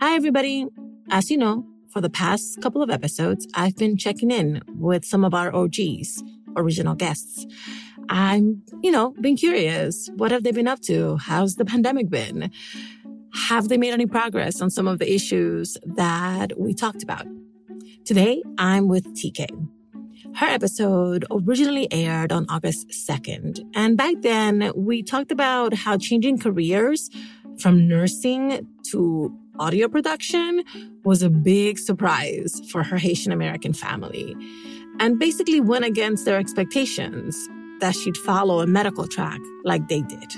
Hi, everybody. As you know, for the past couple of episodes, I've been checking in with some of our OGs, original guests. I'm, you know, been curious. What have they been up to? How's the pandemic been? Have they made any progress on some of the issues that we talked about? Today, I'm with TK. Her episode originally aired on August 2nd. And back then, we talked about how changing careers from nursing to audio production was a big surprise for her Haitian American family and basically went against their expectations that she'd follow a medical track like they did.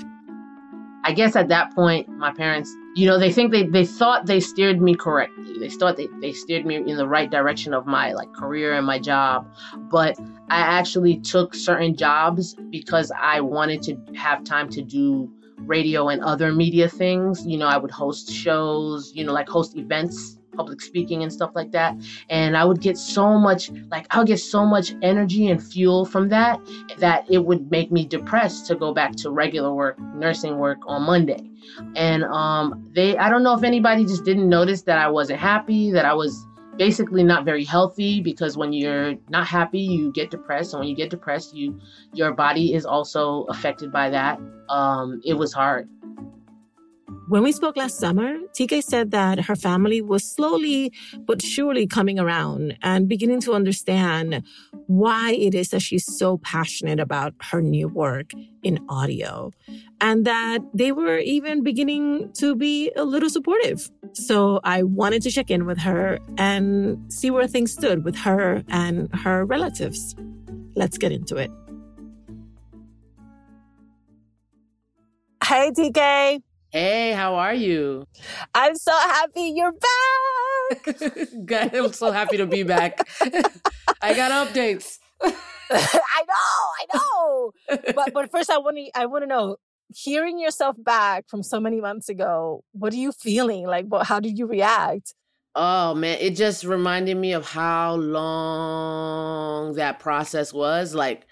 I guess at that point, my parents, you know, they think they, they thought they steered me correctly. They thought they, they steered me in the right direction of my like career and my job. But I actually took certain jobs because I wanted to have time to do radio and other media things. You know, I would host shows, you know, like host events, public speaking and stuff like that. And I would get so much, like, I would get so much energy and fuel from that that it would make me depressed to go back to regular work, nursing work on Monday. And um, they, I don't know if anybody just didn't notice that I wasn't happy, that I was basically not very healthy because when you're not happy you get depressed and when you get depressed you your body is also affected by that um, it was hard when we spoke last summer, TK said that her family was slowly but surely coming around and beginning to understand why it is that she's so passionate about her new work in audio and that they were even beginning to be a little supportive. So I wanted to check in with her and see where things stood with her and her relatives. Let's get into it. Hey, TK. Hey, how are you? I'm so happy you're back. I'm so happy to be back. I got updates. I know, I know. But but first I want to I want to know hearing yourself back from so many months ago, what are you feeling? Like what how did you react? Oh man, it just reminded me of how long that process was. Like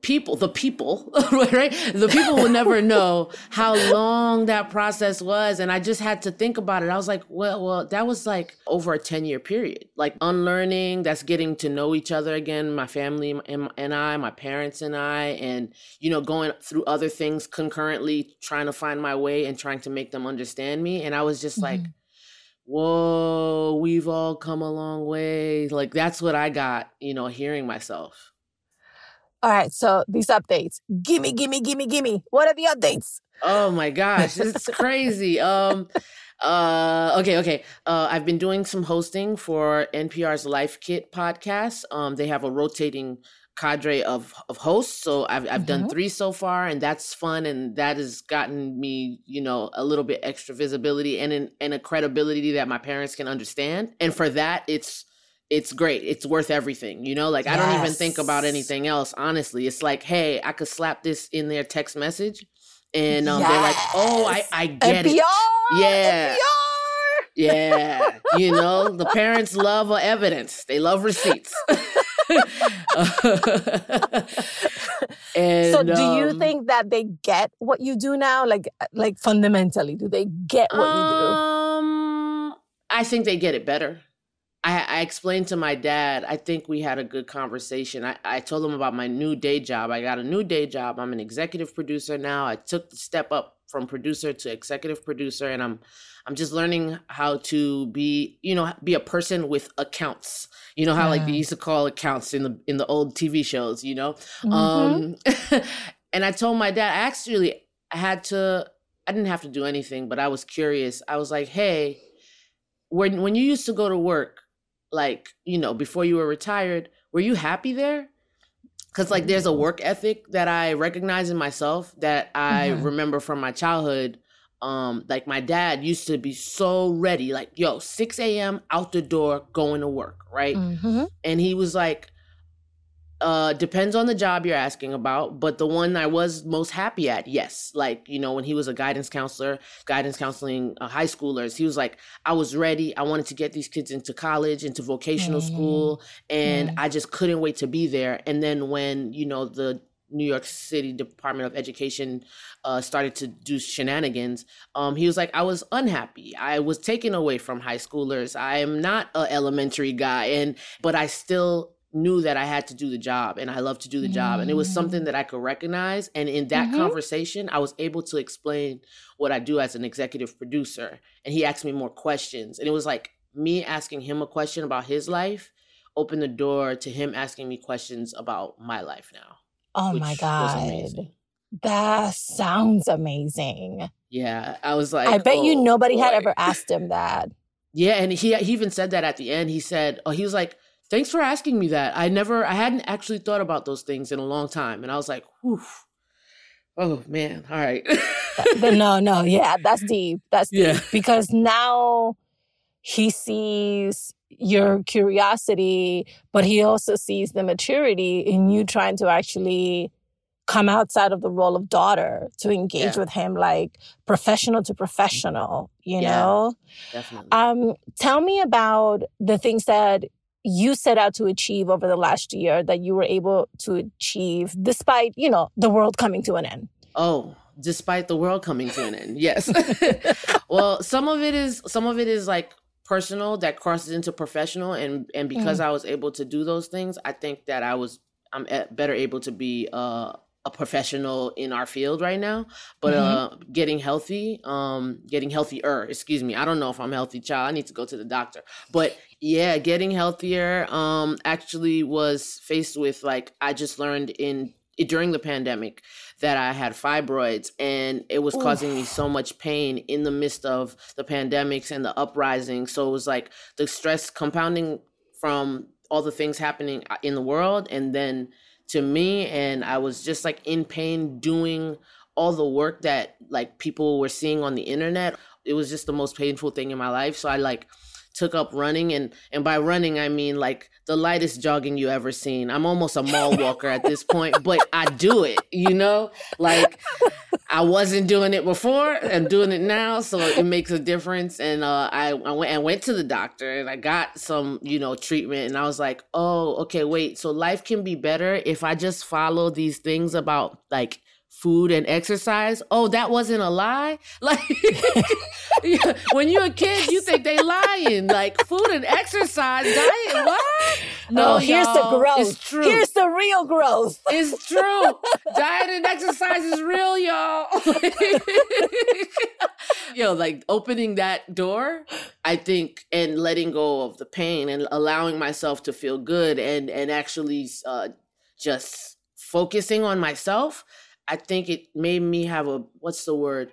people, the people, right? The people will never know how long that process was. And I just had to think about it. I was like, well, well, that was like over a 10 year period, like unlearning, that's getting to know each other again, my family and, and I, my parents and I, and, you know, going through other things concurrently, trying to find my way and trying to make them understand me. And I was just mm-hmm. like, whoa, we've all come a long way. Like that's what I got, you know, hearing myself. All right, so these updates. Gimme, gimme, gimme, gimme. What are the updates? Oh my gosh, it's crazy. Um uh okay, okay. Uh I've been doing some hosting for NPR's Life Kit podcast. Um they have a rotating cadre of of hosts. So I've I've mm-hmm. done 3 so far and that's fun and that has gotten me, you know, a little bit extra visibility and an, and a credibility that my parents can understand. And for that it's it's great. It's worth everything. You know, like yes. I don't even think about anything else. Honestly, it's like, hey, I could slap this in their text message, and um, yes. they're like, oh, I I get NPR, it. Yeah. NPR. Yeah, you know, the parents love evidence. They love receipts. and, so do you um, think that they get what you do now like like fundamentally do they get what um, you do um i think they get it better I, I, explained to my dad, I think we had a good conversation. I, I told him about my new day job. I got a new day job. I'm an executive producer now. I took the step up from producer to executive producer and I'm I'm just learning how to be, you know, be a person with accounts. You know how yeah. like they used to call accounts in the in the old TV shows, you know? Mm-hmm. Um and I told my dad I actually had to I didn't have to do anything, but I was curious. I was like, "Hey, when when you used to go to work, like you know before you were retired were you happy there because like there's a mm-hmm. work ethic that i recognize in myself that i mm-hmm. remember from my childhood um like my dad used to be so ready like yo 6 a.m out the door going to work right mm-hmm. and he was like uh depends on the job you're asking about but the one i was most happy at yes like you know when he was a guidance counselor guidance counseling uh, high schoolers he was like i was ready i wanted to get these kids into college into vocational mm-hmm. school and mm-hmm. i just couldn't wait to be there and then when you know the New York City Department of Education uh, started to do shenanigans, um, he was like, I was unhappy. I was taken away from high schoolers. I am not an elementary guy, and but I still knew that I had to do the job and I love to do the job. And it was something that I could recognize. And in that mm-hmm. conversation, I was able to explain what I do as an executive producer. And he asked me more questions. And it was like me asking him a question about his life opened the door to him asking me questions about my life now. Oh my God. That sounds amazing. Yeah. I was like, I bet oh, you nobody boy. had ever asked him that. Yeah. And he, he even said that at the end. He said, Oh, he was like, Thanks for asking me that. I never, I hadn't actually thought about those things in a long time. And I was like, whew. Oh man. All right. but no, no. Yeah. That's deep. That's deep. Yeah. Because now he sees your curiosity, but he also sees the maturity in you trying to actually come outside of the role of daughter to engage yeah. with him like professional to professional, you yeah, know? Definitely. Um, tell me about the things that you set out to achieve over the last year that you were able to achieve despite, you know, the world coming to an end. Oh, despite the world coming to an end. Yes. well, some of it is some of it is like personal that crosses into professional and and because mm. I was able to do those things, I think that I was I'm better able to be uh, a professional in our field right now but mm-hmm. uh getting healthy um getting healthier excuse me i don't know if i'm healthy child i need to go to the doctor but yeah getting healthier um actually was faced with like i just learned in during the pandemic that I had fibroids and it was causing me so much pain in the midst of the pandemics and the uprising. So it was like the stress compounding from all the things happening uh, in the world and then to me and I was just like in pain doing all the work that like people were seeing on the internet. It was just the most painful thing in my life. So I like took up running and and by running I mean like the lightest jogging you ever seen. I'm almost a mall walker at this point, but I do it, you know? Like I wasn't doing it before, I'm doing it now, so it makes a difference and uh I I went and went to the doctor and I got some, you know, treatment and I was like, "Oh, okay, wait. So life can be better if I just follow these things about like food and exercise. Oh, that wasn't a lie. Like when you're a kid, you think they lying. Like food and exercise, diet. What? No, oh, here's the growth. It's true. Here's the real growth. It's true. diet and exercise is real, y'all. Yo, like opening that door, I think, and letting go of the pain and allowing myself to feel good and and actually uh, just focusing on myself I think it made me have a what's the word?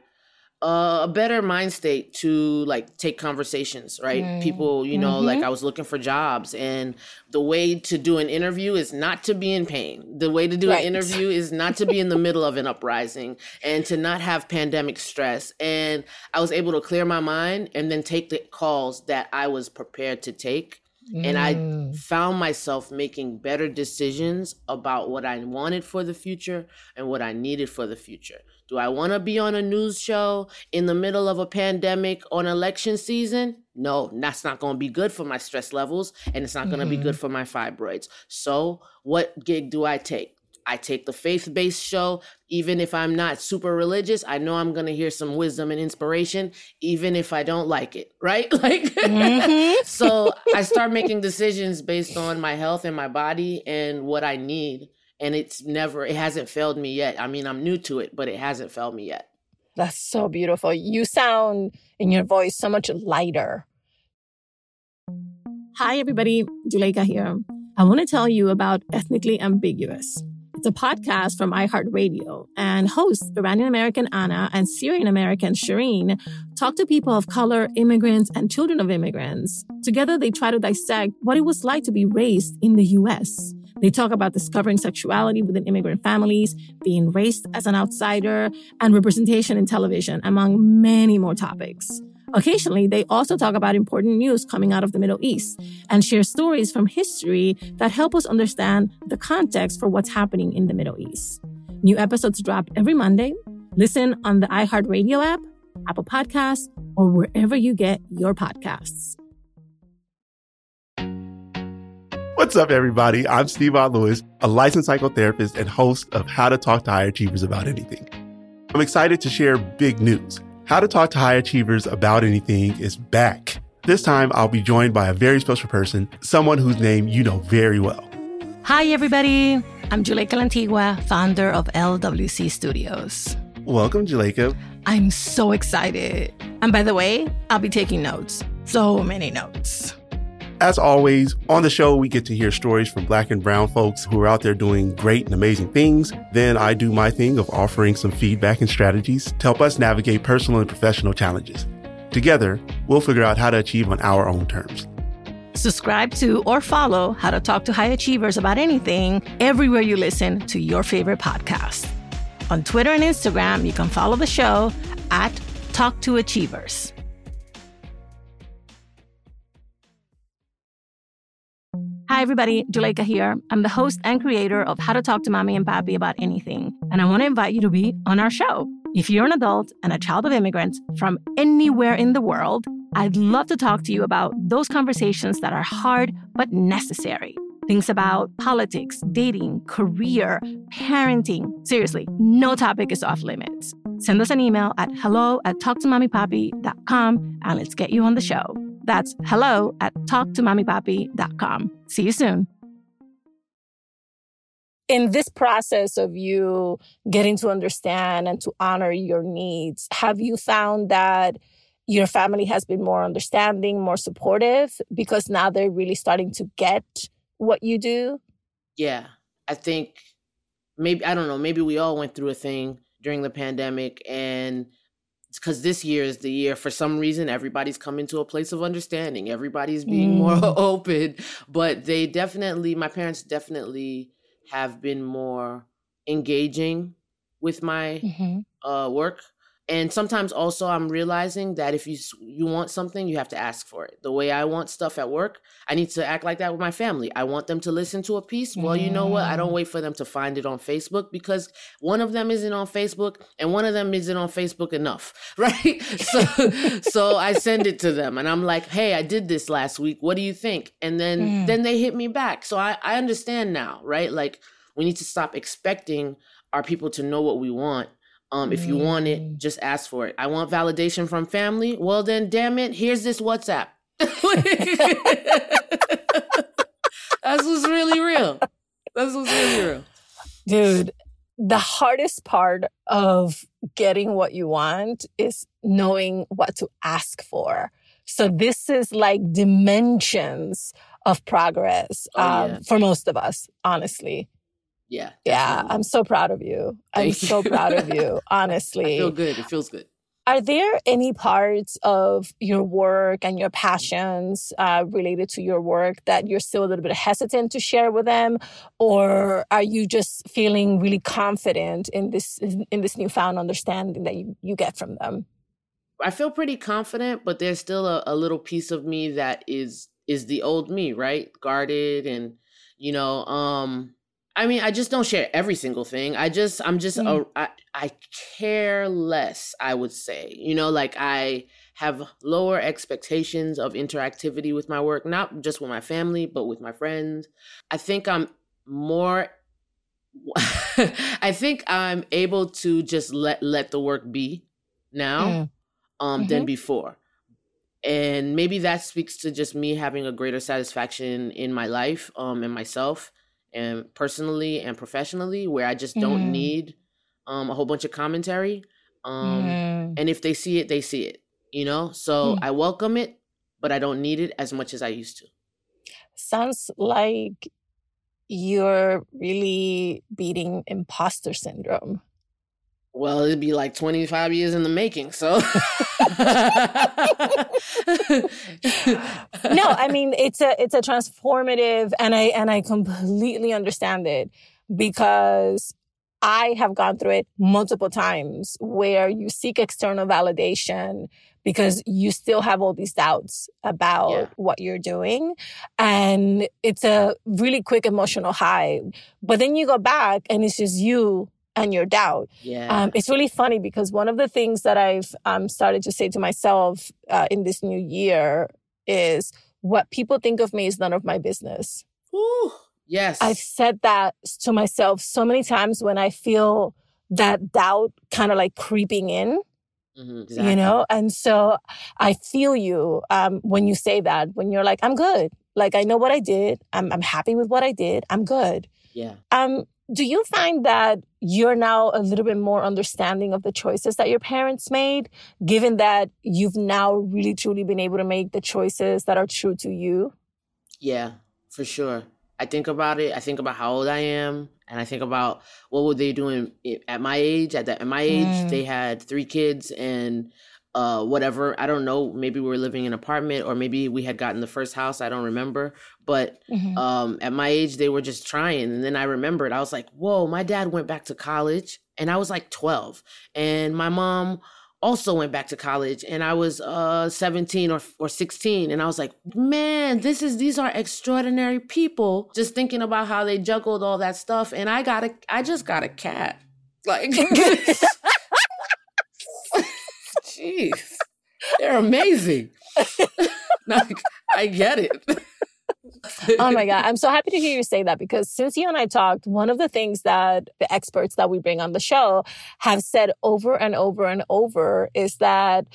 Uh, a better mind state to like take conversations, right? Mm. People, you know, mm-hmm. like I was looking for jobs, and the way to do an interview is not to be in pain. The way to do right. an interview is not to be in the middle of an uprising and to not have pandemic stress. And I was able to clear my mind and then take the calls that I was prepared to take and I mm. found myself making better decisions about what I wanted for the future and what I needed for the future. Do I want to be on a news show in the middle of a pandemic on election season? No, that's not going to be good for my stress levels and it's not going to mm-hmm. be good for my fibroids. So, what gig do I take? I take the faith based show. Even if I'm not super religious, I know I'm going to hear some wisdom and inspiration, even if I don't like it, right? Like, mm-hmm. so I start making decisions based on my health and my body and what I need. And it's never, it hasn't failed me yet. I mean, I'm new to it, but it hasn't failed me yet. That's so beautiful. You sound in your voice so much lighter. Hi, everybody. Juleyka here. I want to tell you about Ethnically Ambiguous. It's a podcast from iHeartRadio, and hosts Iranian American Anna and Syrian American Shireen talk to people of color, immigrants, and children of immigrants. Together, they try to dissect what it was like to be raised in the U.S. They talk about discovering sexuality within immigrant families, being raised as an outsider, and representation in television, among many more topics. Occasionally, they also talk about important news coming out of the Middle East and share stories from history that help us understand the context for what's happening in the Middle East. New episodes drop every Monday. Listen on the iHeartRadio app, Apple Podcasts, or wherever you get your podcasts. What's up, everybody? I'm Steve R. Lewis, a licensed psychotherapist and host of How to Talk to High Achievers About Anything. I'm excited to share big news. How to Talk to High Achievers About Anything is back. This time, I'll be joined by a very special person, someone whose name you know very well. Hi, everybody. I'm Juleyka Lantigua, founder of LWC Studios. Welcome, Juleyka. I'm so excited. And by the way, I'll be taking notes. So many notes. As always, on the show, we get to hear stories from black and brown folks who are out there doing great and amazing things. Then I do my thing of offering some feedback and strategies to help us navigate personal and professional challenges. Together, we'll figure out how to achieve on our own terms. Subscribe to or follow How to Talk to High Achievers about anything everywhere you listen to your favorite podcast. On Twitter and Instagram, you can follow the show at Talk to Achievers. Everybody. Juleyka here. I'm the host and creator of How to Talk to Mommy and Papi About Anything, and I want to invite you to be on our show. If you're an adult and a child of immigrants from anywhere in the world, I'd love to talk to you about those conversations that are hard but necessary. Things about politics, dating, career, parenting. Seriously, no topic is off limits. Send us an email at hello at talktomommypapi.com and let's get you on the show. That's hello at talktomommypapi.com. See you soon. In this process of you getting to understand and to honor your needs, have you found that your family has been more understanding, more supportive because now they're really starting to get what you do? Yeah. I think maybe, I don't know, maybe we all went through a thing during the pandemic and because this year is the year for some reason everybody's coming to a place of understanding everybody's being mm. more open but they definitely my parents definitely have been more engaging with my mm-hmm. uh, work and sometimes also i'm realizing that if you you want something you have to ask for it. The way i want stuff at work i need to act like that with my family. I want them to listen to a piece. Well you know what? I don't mm. wait for them to find it on facebook because one of them isn't on facebook and one of them isn't on facebook enough right? So so i send it to them and i'm like hey i did this last week. What do you think? And then mm. then they hit me back. So i i understand now right? Like we need to stop expecting our people to know what we want um, if you want it, mm. just ask for it. I want validation from family. Well, then, damn it, here's this WhatsApp. That's what's really real. That's what's really real. Dude, the hardest part of getting what you want is knowing what to ask for. So this is like dimensions of progress oh, um, yeah. for most of us, honestly. Yeah. Yeah. I'm so proud of you. Thank I'm you. so proud of you, honestly. I feel good. It feels good. Are there any parts of your work and your passions uh, related to your work that you're still a little bit hesitant to share with them, or are you just feeling really confident in this in this newfound understanding that you, you get from them? I feel pretty confident, but there's still a, a little piece of me that is is the old me, right? Guarded and you know, um, I mean, I just don't share every single thing. I just, I'm just, mm. a, I, I care less, I would say. You know, like I have lower expectations of interactivity with my work, not just with my family, but with my friends. I think I'm more I think I'm able to just let let the work be now mm. um mm-hmm. than before. And maybe that speaks to just me having a greater satisfaction in my life um and myself and personally and professionally where I just don't mm. need um, a whole bunch of commentary. Um, mm. And if they see it, they see it, you know? So mm. I welcome it, but I don't need it as much as I used to. Sounds like you're really beating imposter syndrome. Well, it'd be like 25 years in the making. So, I mean, it's a, it's a transformative and I, and I completely understand it because I have gone through it multiple times where you seek external validation because you still have all these doubts about yeah. what you're doing. And it's a really quick emotional high. But then you go back and it's just you and your doubt. Yeah. Um, it's really funny because one of the things that I've um, started to say to myself uh, in this new year is what people think of me is none of my business. Ooh, yes. I've said that to myself so many times when I feel that doubt kind of like creeping in. Mm-hmm, exactly. You know, and so I feel you um, when you say that. When you're like, "I'm good," like I know what I did. I'm I'm happy with what I did. I'm good. Yeah. Um, do you find that you're now a little bit more understanding of the choices that your parents made, given that you've now really truly been able to make the choices that are true to you? Yeah, for sure. I think about it. I think about how old I am, and I think about what were they doing at my age. At, the, at my age, mm. they had three kids, and uh, whatever. I don't know. Maybe we were living in an apartment or maybe we had gotten the first house. I don't remember. But mm-hmm. um, at my age, they were just trying. And then I remembered, I was like, whoa, my dad went back to college and I was like 12. And my mom also went back to college and I was uh 17 or or 16 and I was like, "Man, this is these are extraordinary people." Just thinking about how they juggled all that stuff and I got a I just got a cat. Like Jeez, they're amazing. like, I get it. oh my God. I'm so happy to hear you say that because since you and I talked, one of the things that the experts that we bring on the show have said over and over and over is that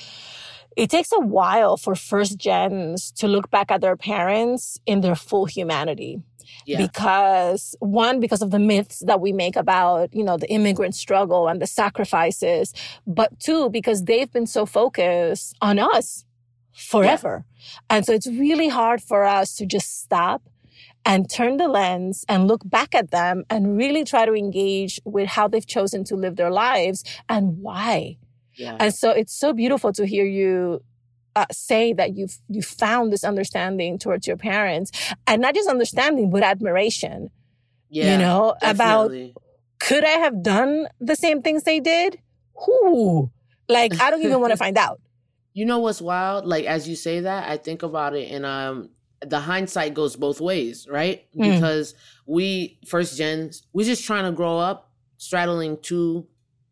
it takes a while for first gens to look back at their parents in their full humanity. Yeah. Because one, because of the myths that we make about, you know, the immigrant struggle and the sacrifices, but two, because they've been so focused on us forever. Yeah. And so it's really hard for us to just stop and turn the lens and look back at them and really try to engage with how they've chosen to live their lives and why. Yeah. And so it's so beautiful to hear you uh, say that you've you found this understanding towards your parents and not just understanding but admiration yeah, you know definitely. about could i have done the same things they did Who? like i don't even want to find out you know what's wild like as you say that i think about it and um the hindsight goes both ways right mm. because we first gens we're just trying to grow up straddling two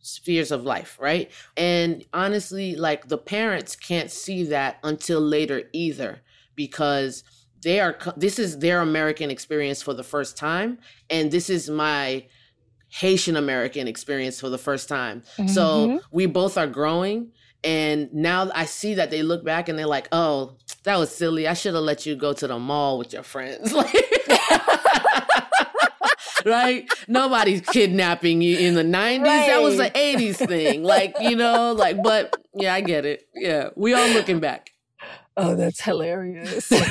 spheres of life, right? And honestly, like the parents can't see that until later either because they are this is their American experience for the first time and this is my Haitian American experience for the first time. Mm-hmm. So we both are growing and now I see that they look back and they're like, "Oh, that was silly. I should have let you go to the mall with your friends." Like right? Nobody's kidnapping you in the 90s. Right. That was an 80s thing. Like, you know, like, but yeah, I get it. Yeah. We all looking back. Oh, that's hilarious.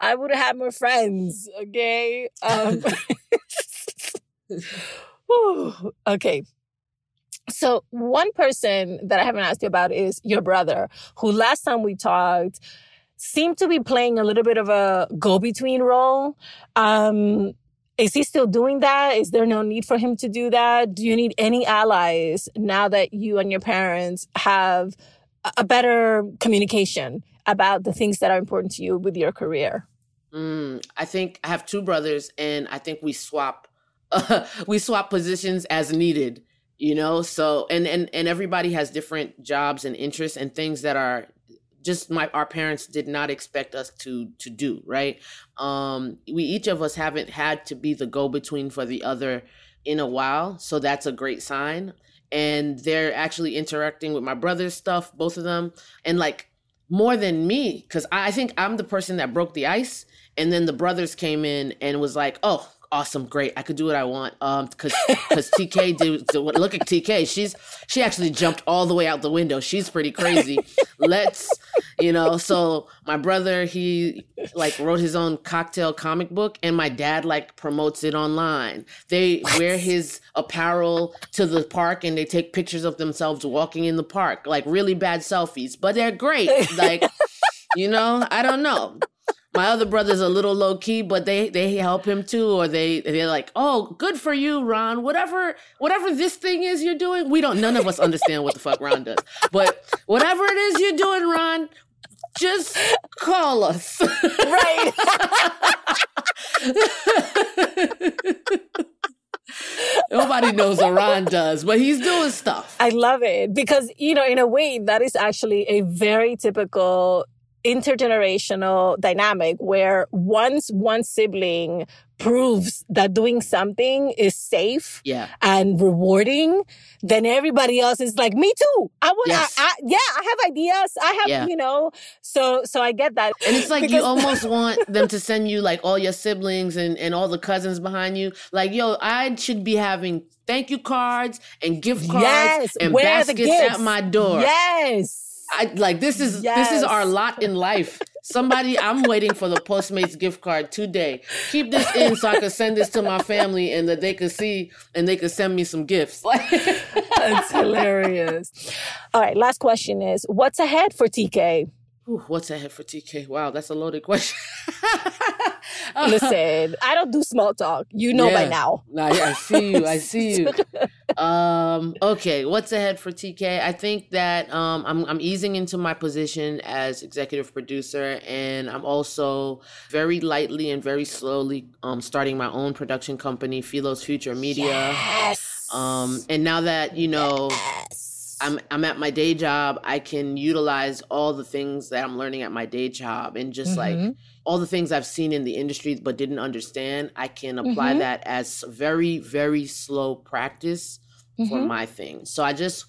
I would have had more friends, okay? Um, okay. So, one person that I haven't asked you about is your brother, who last time we talked, seem to be playing a little bit of a go between role. Um, is he still doing that? Is there no need for him to do that? Do you need any allies now that you and your parents have a better communication about the things that are important to you with your career? Mm, I think I have two brothers, and I think we swap uh, we swap positions as needed. You know, so and and and everybody has different jobs and interests and things that are just my our parents did not expect us to to do right um we each of us haven't had to be the go between for the other in a while so that's a great sign and they're actually interacting with my brother's stuff both of them and like more than me because I think i'm the person that broke the ice and then the brothers came in and was like oh awesome, great. I could do what I want. Um, because because TK did. Look at TK. She's she actually jumped all the way out the window. She's pretty crazy. Let's, you know. So my brother, he like wrote his own cocktail comic book, and my dad like promotes it online. They what? wear his apparel to the park, and they take pictures of themselves walking in the park, like really bad selfies, but they're great. Like. You know, I don't know my other brother's a little low key, but they they help him too, or they they're like, oh, good for you, Ron. Whatever whatever this thing is you're doing, we don't. None of us understand what the fuck Ron does, but whatever it is you're doing, Ron, just call us. Right. Nobody knows what Ron does, but he's doing stuff. I love it because, you know, in a way, that is actually a very typical intergenerational dynamic where once one sibling proves that doing something is safe Yeah. and rewarding, then everybody else is like, me too. I want, Yes. I, I, yeah, I have ideas. I have, Yeah. you know, so, so I get that. And it's like you almost want them to send you like all your siblings and, and all the cousins behind you. Like, yo, I should be having thank you cards and gift cards yes, and where baskets at my door. Yes. I like this is this is our lot in life. Somebody, I'm waiting for the Postmates gift card today. Keep this in so I can send this to my family and that they could see and they could send me some gifts. That's hilarious. All right, last question is what's ahead for TK? Ooh, what's ahead for TK? Wow, that's a loaded question. Listen, I don't do small talk. You know by now. Nah, yeah, I see you. I see you. Um, okay, what's ahead for TK? I think that um, I'm I'm easing into my position as executive producer, and I'm also very lightly and very slowly um, starting my own production company, Philos Future Media. Yes. Um, and now that you know. I'm I'm at my day job, I can utilize all the things that I'm learning at my day job and just like Mhm. all the things I've seen in the industry but didn't understand, I can apply Mhm. that as very very slow practice for Mhm. my thing. So I just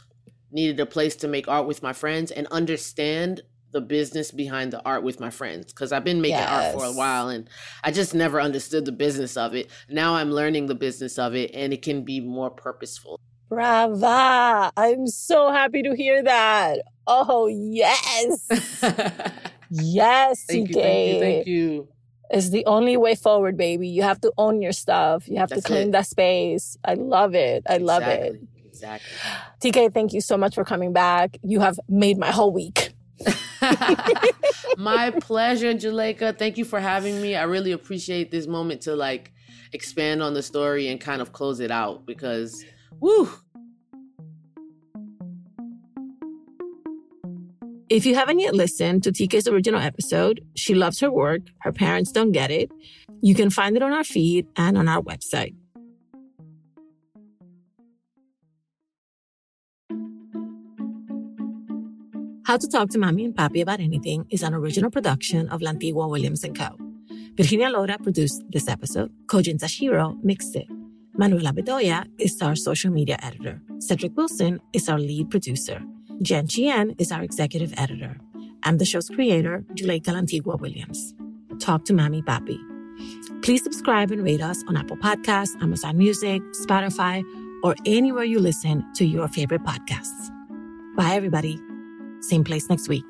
needed a place to make art with my friends and understand the business behind the art with my friends because I've been making art for a while and I just never understood the business of it. Now I'm learning the business of it and it can be more purposeful. Brava. I'm so happy to hear that. Oh, yes. Yes, thank you, thank you, thank you. It's the only way forward, baby. You have to own your stuff. You have That's to claim it. that space. I love it. I love it. Exactly, Exactly. TK, thank you so much for coming back. You have made my whole week. My pleasure, Juleyka. Thank you for having me. I really appreciate this moment to like expand on the story and kind of close it out because woo. If you haven't yet listened to TK's original episode, she loves her work. Her parents don't get it. You can find it on our feed and on our website. How to Talk to Mommy and Papi About Anything is an original production of Lantigua Williams & Co. Virginia Lora produced this episode. Kojin Tashiro mixed it. Manuela Bedoya is our social media editor. Cedric Wilson is our lead producer. Jen Chien is our executive editor. I'm the show's creator, Juleyka Lantigua Williams. Talk to Mommy Papi. Please subscribe and rate us on Apple Podcasts, Amazon Music, Spotify, or anywhere you listen to your favorite podcasts. Bye, everybody. Same place next week.